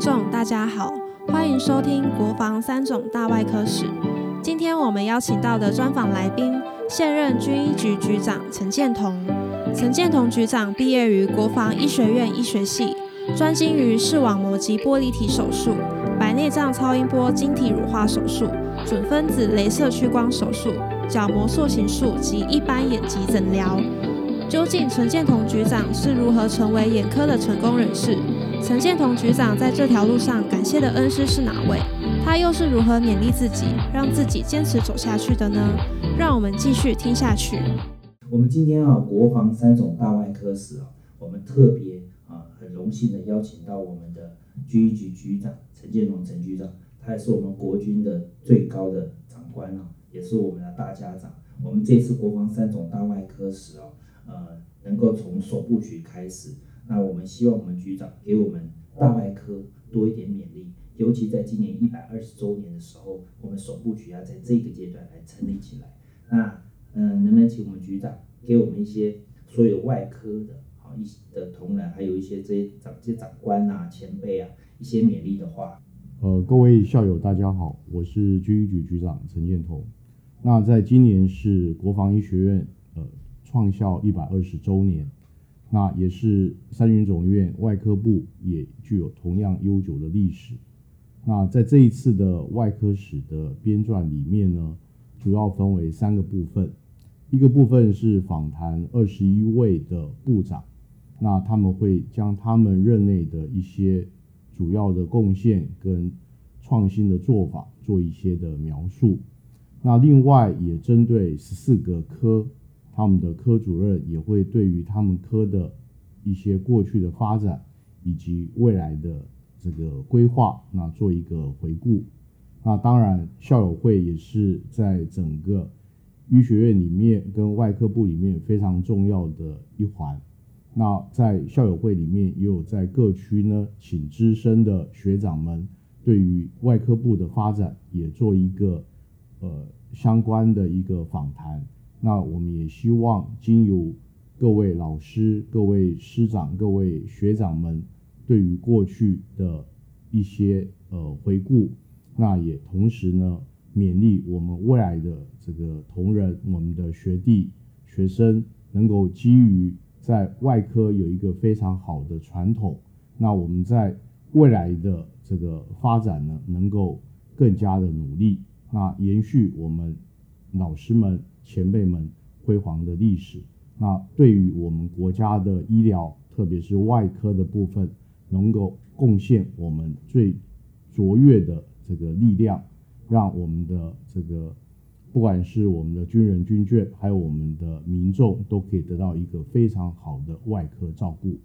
众，大家好，欢迎收听《国防三种大外科史》。今天我们邀请到的专访来宾，现任军医局局长陈建彤。陈建彤局长毕业于国防医学院医学系，专精于视网膜及玻璃体手术、白内障超音波晶体乳化手术、准分子镭射屈光手术、角膜塑形术及一般眼疾诊疗。究竟陈建彤局长是如何成为眼科的成功人士？陈建同局长在这条路上感谢的恩师是哪位？他又是如何勉励自己，让自己坚持走下去的呢？让我们继续听下去。我们今天啊，国防三种大外科室啊，我们特别啊，很荣幸的邀请到我们的军医局局长陈建同陈局长，他也是我们国军的最高的长官啊，也是我们的大家长。我们这次国防三种大外科室啊。呃，能够从首部局开始，那我们希望我们局长给我们大外科多一点勉励，尤其在今年一百二十周年的时候，我们首部曲要在这个阶段来成立起来。那嗯，能不能请我们局长给我们一些所有外科的好一的同仁，还有一些这些长这些长官啊、前辈啊一些勉励的话？呃，各位校友大家好，我是军医局局长陈建同。那在今年是国防医学院呃。创校一百二十周年，那也是三军总医院外科部也具有同样悠久的历史。那在这一次的外科史的编撰里面呢，主要分为三个部分。一个部分是访谈二十一位的部长，那他们会将他们任内的一些主要的贡献跟创新的做法做一些的描述。那另外也针对十四个科。他们的科主任也会对于他们科的一些过去的发展以及未来的这个规划，那做一个回顾。那当然，校友会也是在整个医学院里面跟外科部里面非常重要的一环。那在校友会里面，也有在各区呢，请资深的学长们对于外科部的发展也做一个呃相关的一个访谈。那我们也希望经由各位老师、各位师长、各位学长们对于过去的一些呃回顾，那也同时呢勉励我们未来的这个同仁、我们的学弟学生，能够基于在外科有一个非常好的传统，那我们在未来的这个发展呢，能够更加的努力，那延续我们老师们。前辈们辉煌的历史，那对于我们国家的医疗，特别是外科的部分，能够贡献我们最卓越的这个力量，让我们的这个不管是我们的军人军眷，还有我们的民众，都可以得到一个非常好的外科照顾。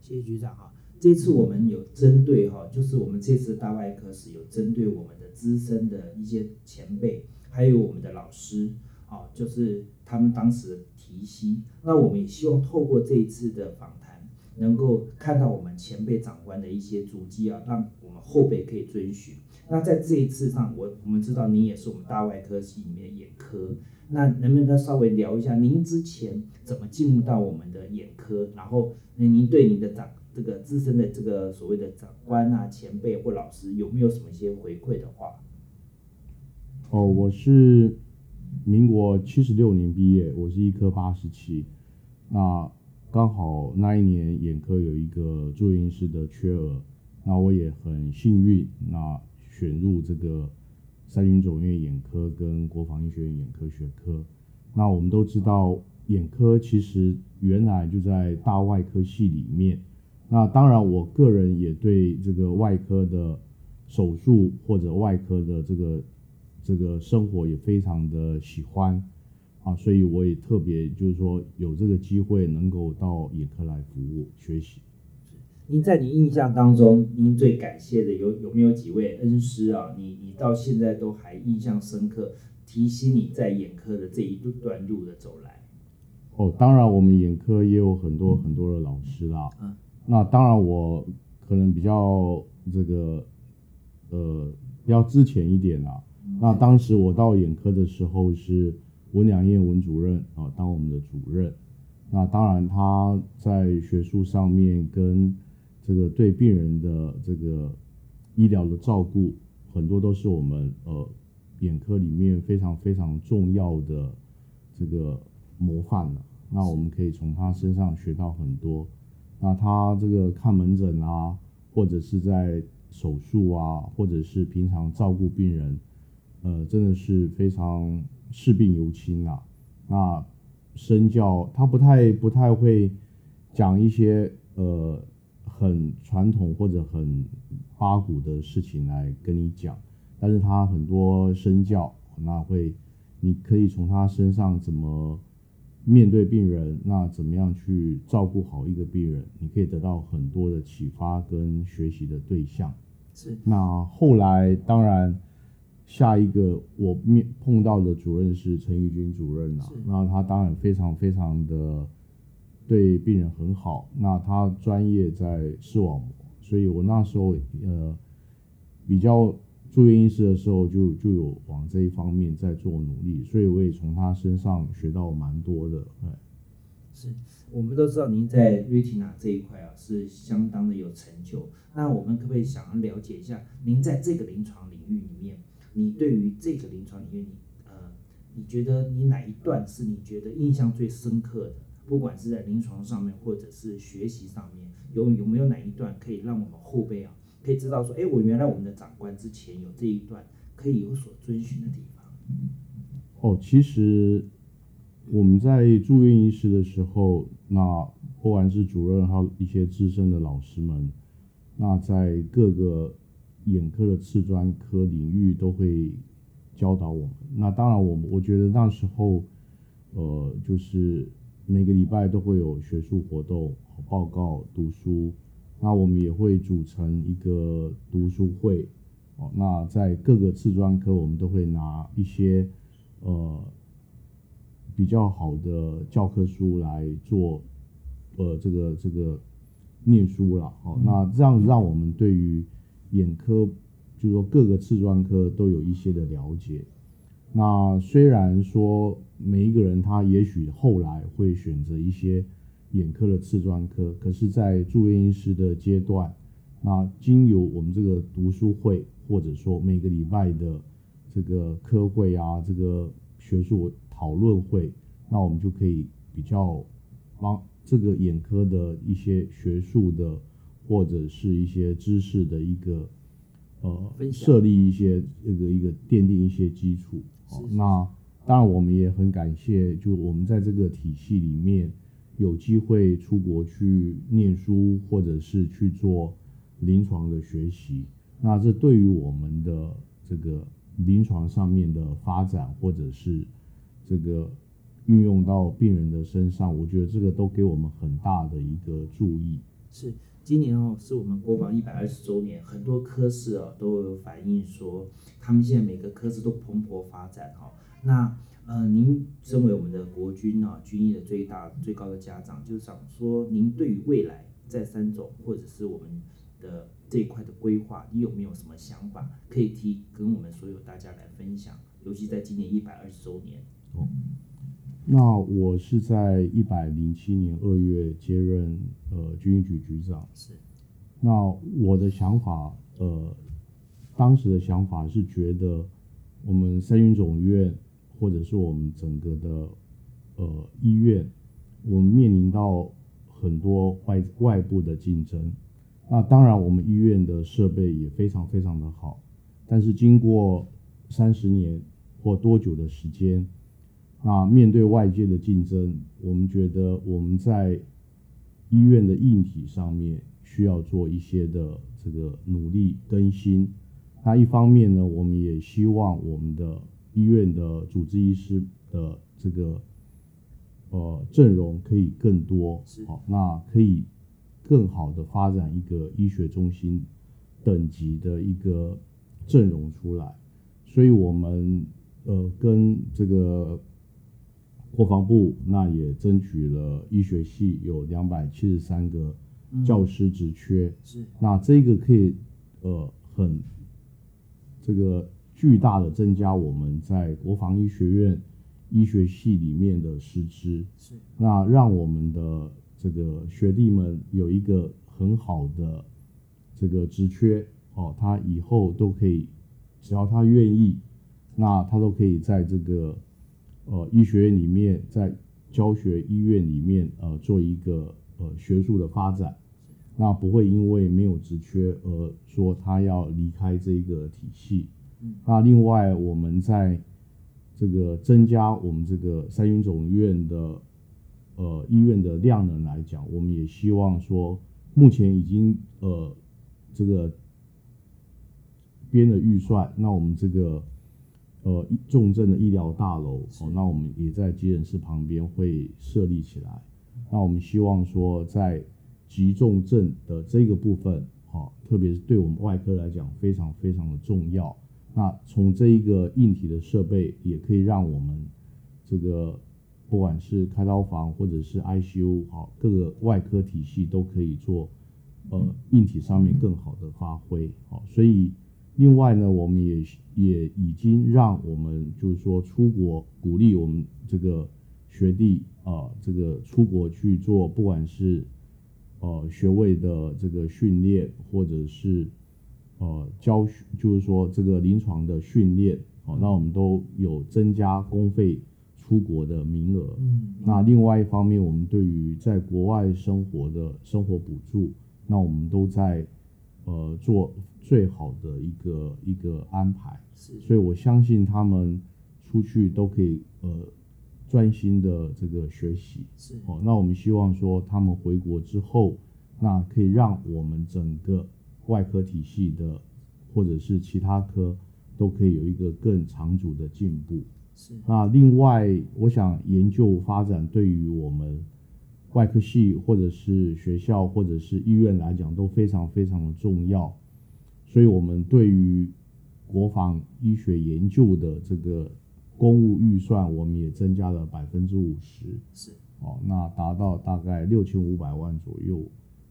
谢谢局长哈，这次我们有针对哈，就是我们这次大外科是有针对我们的资深的一些前辈，还有我们的老师。啊，就是他们当时的提息，那我们也希望透过这一次的访谈，能够看到我们前辈长官的一些足迹啊，让我们后辈可以遵循。那在这一次上，我我们知道您也是我们大外科系里面眼科，那能不能稍微聊一下您之前怎么进入到我们的眼科？然后，您对您的长这个资深的这个所谓的长官啊、前辈或老师有没有什么一些回馈的话？哦，我是。民国七十六年毕业，我是一科八十七，那刚好那一年眼科有一个住院医师的缺额，那我也很幸运，那选入这个三军总院眼科跟国防医学院眼科学科。那我们都知道，眼科其实原来就在大外科系里面。那当然，我个人也对这个外科的手术或者外科的这个。这个生活也非常的喜欢啊，所以我也特别就是说有这个机会能够到眼科来服务学习。您在你印象当中，您最感谢的有有没有几位恩师啊？你你到现在都还印象深刻，提醒你在眼科的这一段路的走来。哦，当然我们眼科也有很多很多的老师啦。嗯，那当然我可能比较这个呃比较之前一点啦。那当时我到眼科的时候是文良燕文主任啊当我们的主任，那当然他在学术上面跟这个对病人的这个医疗的照顾，很多都是我们呃眼科里面非常非常重要的这个模范了。那我们可以从他身上学到很多。那他这个看门诊啊，或者是在手术啊，或者是平常照顾病人，呃，真的是非常视病由亲啊。那身教他不太不太会讲一些呃很传统或者很八股的事情来跟你讲，但是他很多身教，那会你可以从他身上怎么。面对病人，那怎么样去照顾好一个病人？你可以得到很多的启发跟学习的对象。是。那后来当然，下一个我面碰到的主任是陈玉军主任啊。那他当然非常非常的对病人很好。那他专业在视网膜，所以我那时候呃比较。住院医师的时候，就就有往这一方面在做努力，所以我也从他身上学到蛮多的。哎，是我们都知道您在 Retina 这一块啊是相当的有成就。那我们可不可以想要了解一下，您在这个临床领域里面，你对于这个临床领域，你呃，你觉得你哪一段是你觉得印象最深刻的？不管是在临床上面，或者是学习上面，有有没有哪一段可以让我们后辈啊？可以知道说，哎，我原来我们的长官之前有这一段可以有所遵循的地方。哦，其实我们在住院医师的时候，那不管是主任还有一些资深的老师们，那在各个眼科的次专科领域都会教导我们。那当然，我我觉得那时候，呃，就是每个礼拜都会有学术活动、报告、读书。那我们也会组成一个读书会，哦，那在各个次专科，我们都会拿一些呃比较好的教科书来做呃这个这个念书了，哦，那这样让我们对于眼科，就是说各个次专科都有一些的了解。那虽然说每一个人他也许后来会选择一些。眼科的次专科，可是，在住院医师的阶段，那经由我们这个读书会，或者说每个礼拜的这个科会啊，这个学术讨论会，那我们就可以比较帮这个眼科的一些学术的或者是一些知识的一个呃设立一些这个一个奠定一些基础。那当然，我们也很感谢，就我们在这个体系里面。有机会出国去念书，或者是去做临床的学习，那这对于我们的这个临床上面的发展，或者是这个运用到病人的身上，我觉得这个都给我们很大的一个注意。是今年哦，是我们国防一百二十周年，很多科室哦都有反映说，他们现在每个科室都蓬勃发展哈。那呃，您身为我们的国军啊，军医的最大最高的家长，就想说，您对于未来在三种或者是我们的这一块的规划，你有没有什么想法可以提跟我们所有大家来分享？尤其在今年一百二十周年。哦，那我是在一百零七年二月接任呃军医局局长。是。那我的想法，呃，当时的想法是觉得我们三军总院。或者是我们整个的呃医院，我们面临到很多外外部的竞争。那当然，我们医院的设备也非常非常的好。但是经过三十年或多久的时间，那面对外界的竞争，我们觉得我们在医院的硬体上面需要做一些的这个努力更新。那一方面呢，我们也希望我们的医院的主治医师的这个呃阵容可以更多，好，那可以更好的发展一个医学中心等级的一个阵容出来。所以，我们呃跟这个国防部那也争取了医学系有两百七十三个教师职缺，是，那这个可以呃很这个。巨大的增加我们在国防医学院医学系里面的师资，是。那让我们的这个学弟们有一个很好的这个职缺哦，他以后都可以，只要他愿意，那他都可以在这个呃医学院里面，在教学医院里面呃做一个呃学术的发展，那不会因为没有职缺而说他要离开这个体系。那另外我们在这个增加我们这个三军总医院的呃医院的量能来讲，我们也希望说，目前已经呃这个编了预算，那我们这个呃重症的医疗大楼哦，那我们也在急诊室旁边会设立起来。那我们希望说，在急重症的这个部分，哦，特别是对我们外科来讲，非常非常的重要。那从这一个硬体的设备，也可以让我们这个不管是开刀房或者是 ICU，好各个外科体系都可以做呃硬体上面更好的发挥，好，所以另外呢，我们也也已经让我们就是说出国鼓励我们这个学弟啊，这个出国去做，不管是呃学位的这个训练，或者是。呃，教学就是说这个临床的训练，哦，那我们都有增加公费出国的名额。嗯，那另外一方面，我们对于在国外生活的生活补助，那我们都在呃做最好的一个一个安排。是，所以我相信他们出去都可以呃专心的这个学习。是，哦，那我们希望说他们回国之后，那可以让我们整个。外科体系的，或者是其他科，都可以有一个更长足的进步。是。那另外，我想研究发展对于我们外科系，或者是学校，或者是医院来讲，都非常非常的重要。所以，我们对于国防医学研究的这个公务预算，我们也增加了百分之五十。是。哦，那达到大概六千五百万左右。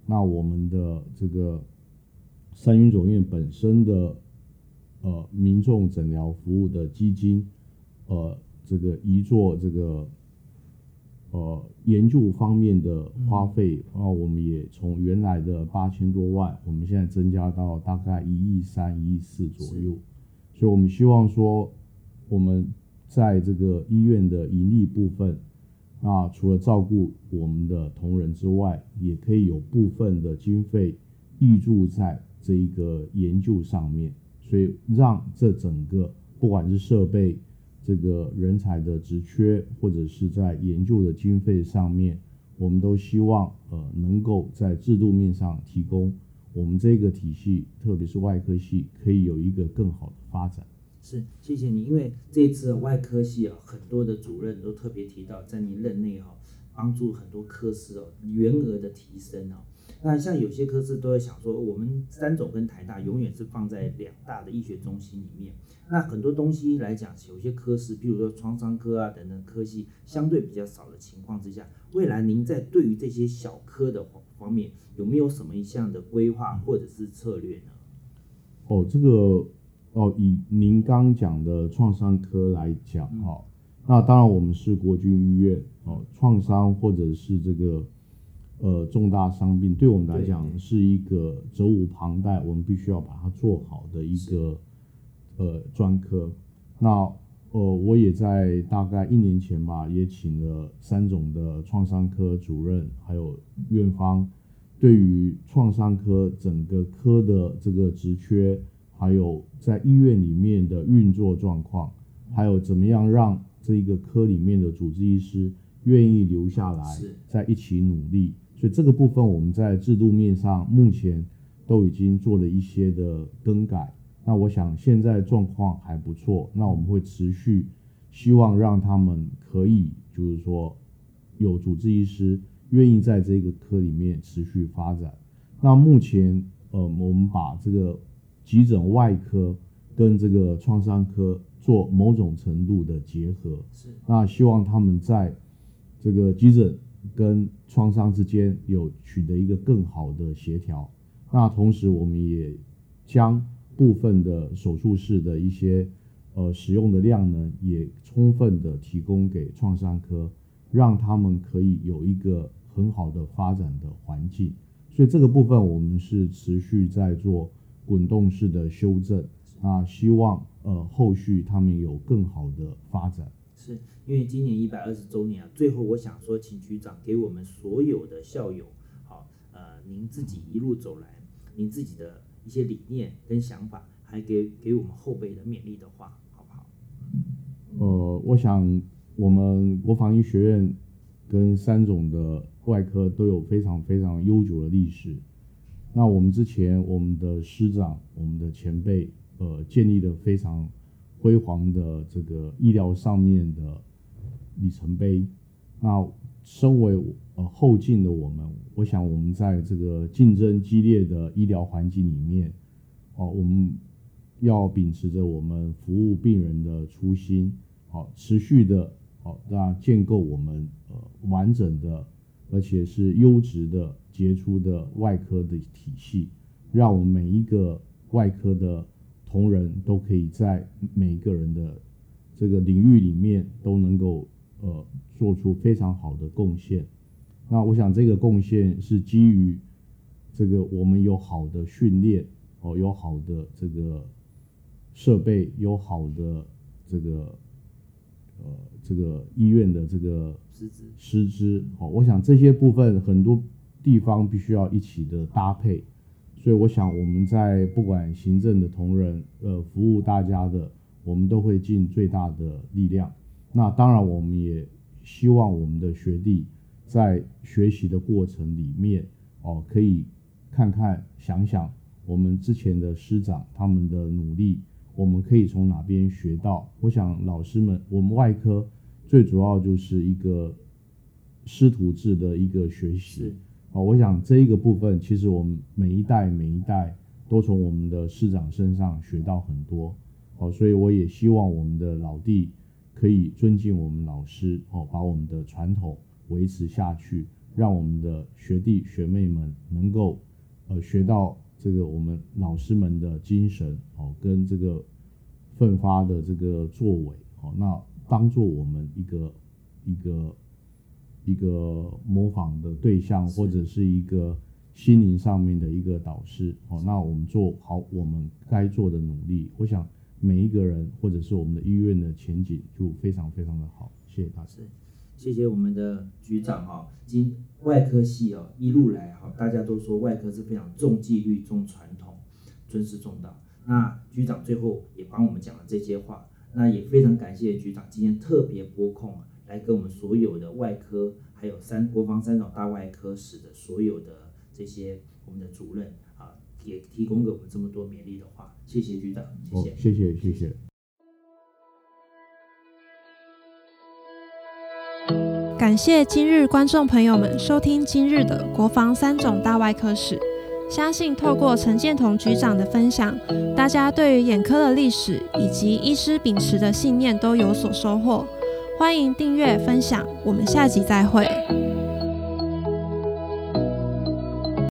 那我们的这个。三云总院本身的呃民众诊疗服务的基金，呃，这个一做这个呃研究方面的花费啊，我们也从原来的八千多万，我们现在增加到大概一亿三、一亿四左右。所以，我们希望说，我们在这个医院的盈利部分，啊，除了照顾我们的同仁之外，也可以有部分的经费挹注在。这一个研究上面，所以让这整个不管是设备、这个人才的职缺，或者是在研究的经费上面，我们都希望呃能够在制度面上提供我们这个体系，特别是外科系可以有一个更好的发展。是，谢谢你，因为这次外科系啊，很多的主任都特别提到，在你任内哈，帮助很多科室哦，员额的提升哦。那像有些科室都会想说，我们三总跟台大永远是放在两大的医学中心里面。那很多东西来讲，有些科室，比如说创伤科啊等等科系，相对比较少的情况之下，未来您在对于这些小科的方面，有没有什么一项的规划或者是策略呢？哦，这个哦，以您刚讲的创伤科来讲，哈，那当然我们是国军医院哦，创伤或者是这个。呃，重大伤病对我们来讲是一个责无旁贷，我们必须要把它做好的一个呃专科。那呃，我也在大概一年前吧，也请了三种的创伤科主任，还有院方，对于创伤科整个科的这个职缺，还有在医院里面的运作状况，还有怎么样让这一个科里面的主治医师愿意留下来，在一起努力。所以这个部分我们在制度面上目前都已经做了一些的更改。那我想现在状况还不错。那我们会持续希望让他们可以，就是说有主治医师愿意在这个科里面持续发展。那目前呃，我们把这个急诊外科跟这个创伤科做某种程度的结合。是。那希望他们在这个急诊。跟创伤之间有取得一个更好的协调，那同时我们也将部分的手术室的一些呃使用的量呢也充分的提供给创伤科，让他们可以有一个很好的发展的环境。所以这个部分我们是持续在做滚动式的修正啊，希望呃后续他们有更好的发展。是因为今年一百二十周年啊，最后我想说，请局长给我们所有的校友，好，呃，您自己一路走来，您自己的一些理念跟想法，还给给我们后辈的勉励的话，好不好？呃，我想我们国防医学院跟三种的外科都有非常非常悠久的历史。那我们之前我们的师长、我们的前辈，呃，建立的非常辉煌的这个医疗上面的里程碑。那身为呃后进的我们，我想我们在这个竞争激烈的医疗环境里面，哦，我们要秉持着我们服务病人的初心，好，持续的，好，那建构我们呃完整的，而且是优质的、杰出的外科的体系，让我们每一个外科的同仁都可以在每一个人的这个领域里面都能够呃做出非常好的贡献。那我想这个贡献是基于这个我们有好的训练，哦，有好的这个设备，有好的这个呃这个医院的这个师资师资，好，我想这些部分很多地方必须要一起的搭配，所以我想我们在不管行政的同仁，呃，服务大家的，我们都会尽最大的力量。那当然，我们也希望我们的学弟在学习的过程里面，哦，可以看看想想我们之前的师长他们的努力，我们可以从哪边学到。我想老师们，我们外科最主要就是一个师徒制的一个学习。哦，我想这一个部分，其实我们每一代每一代都从我们的师长身上学到很多。哦，所以我也希望我们的老弟可以尊敬我们老师，哦，把我们的传统维持下去，让我们的学弟学妹们能够呃学到这个我们老师们的精神，哦，跟这个奋发的这个作为，哦，那当做我们一个一个一个模仿的对象，或者是一个心灵上面的一个导师，哦，那我们做好我们该做的努力，我想每一个人或者是我们的医院的前景就非常非常的好，谢谢大家。是，谢谢我们的局长哈、今外科系哦一路来哈、大家都说外科是非常重纪律、重传统、尊师重道。那局长最后也帮我们讲了这些话，那也非常感谢局长今天特别拨空啊，来跟我们所有的外科，还有三国防三种大外科室的所有的这些我们的主任啊，也提供给我们这么多勉励的话，谢谢局长，谢谢。哦，谢谢谢谢。感谢今日观众朋友们收听今日的国防三种大外科史。相信透过陈建同局长的分享，大家对于眼科的历史以及医师秉持的信念都有所收获。欢迎订阅分享，我们下集再会。